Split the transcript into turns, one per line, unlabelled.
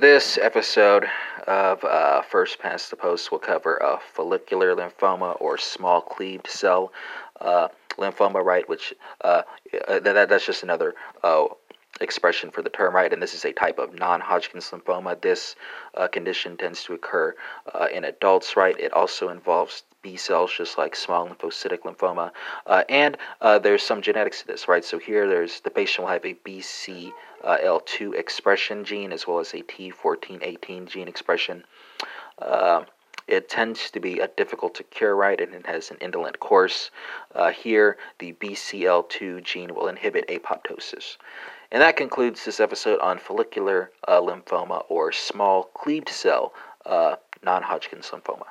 This episode of uh, First Past the Post will cover uh, follicular lymphoma or small cleaved cell uh, lymphoma, right? Which uh, uh, that, that's just another uh, expression for the term, right? And this is a type of non-Hodgkin's lymphoma. This condition tends to occur in adults, right? It also involves B cells, just like small lymphocytic lymphoma. Uh, and uh, there's some genetics to this, right? So here, there's the patient will have a BCL2 expression gene as well as a T1418 gene expression. Uh, it tends to be a difficult to cure, right? And it has an indolent course. Uh, here, the BCL2 gene will inhibit apoptosis. And that concludes this episode on follicular uh, lymphoma or small cleaved cell uh, non Hodgkin's lymphoma.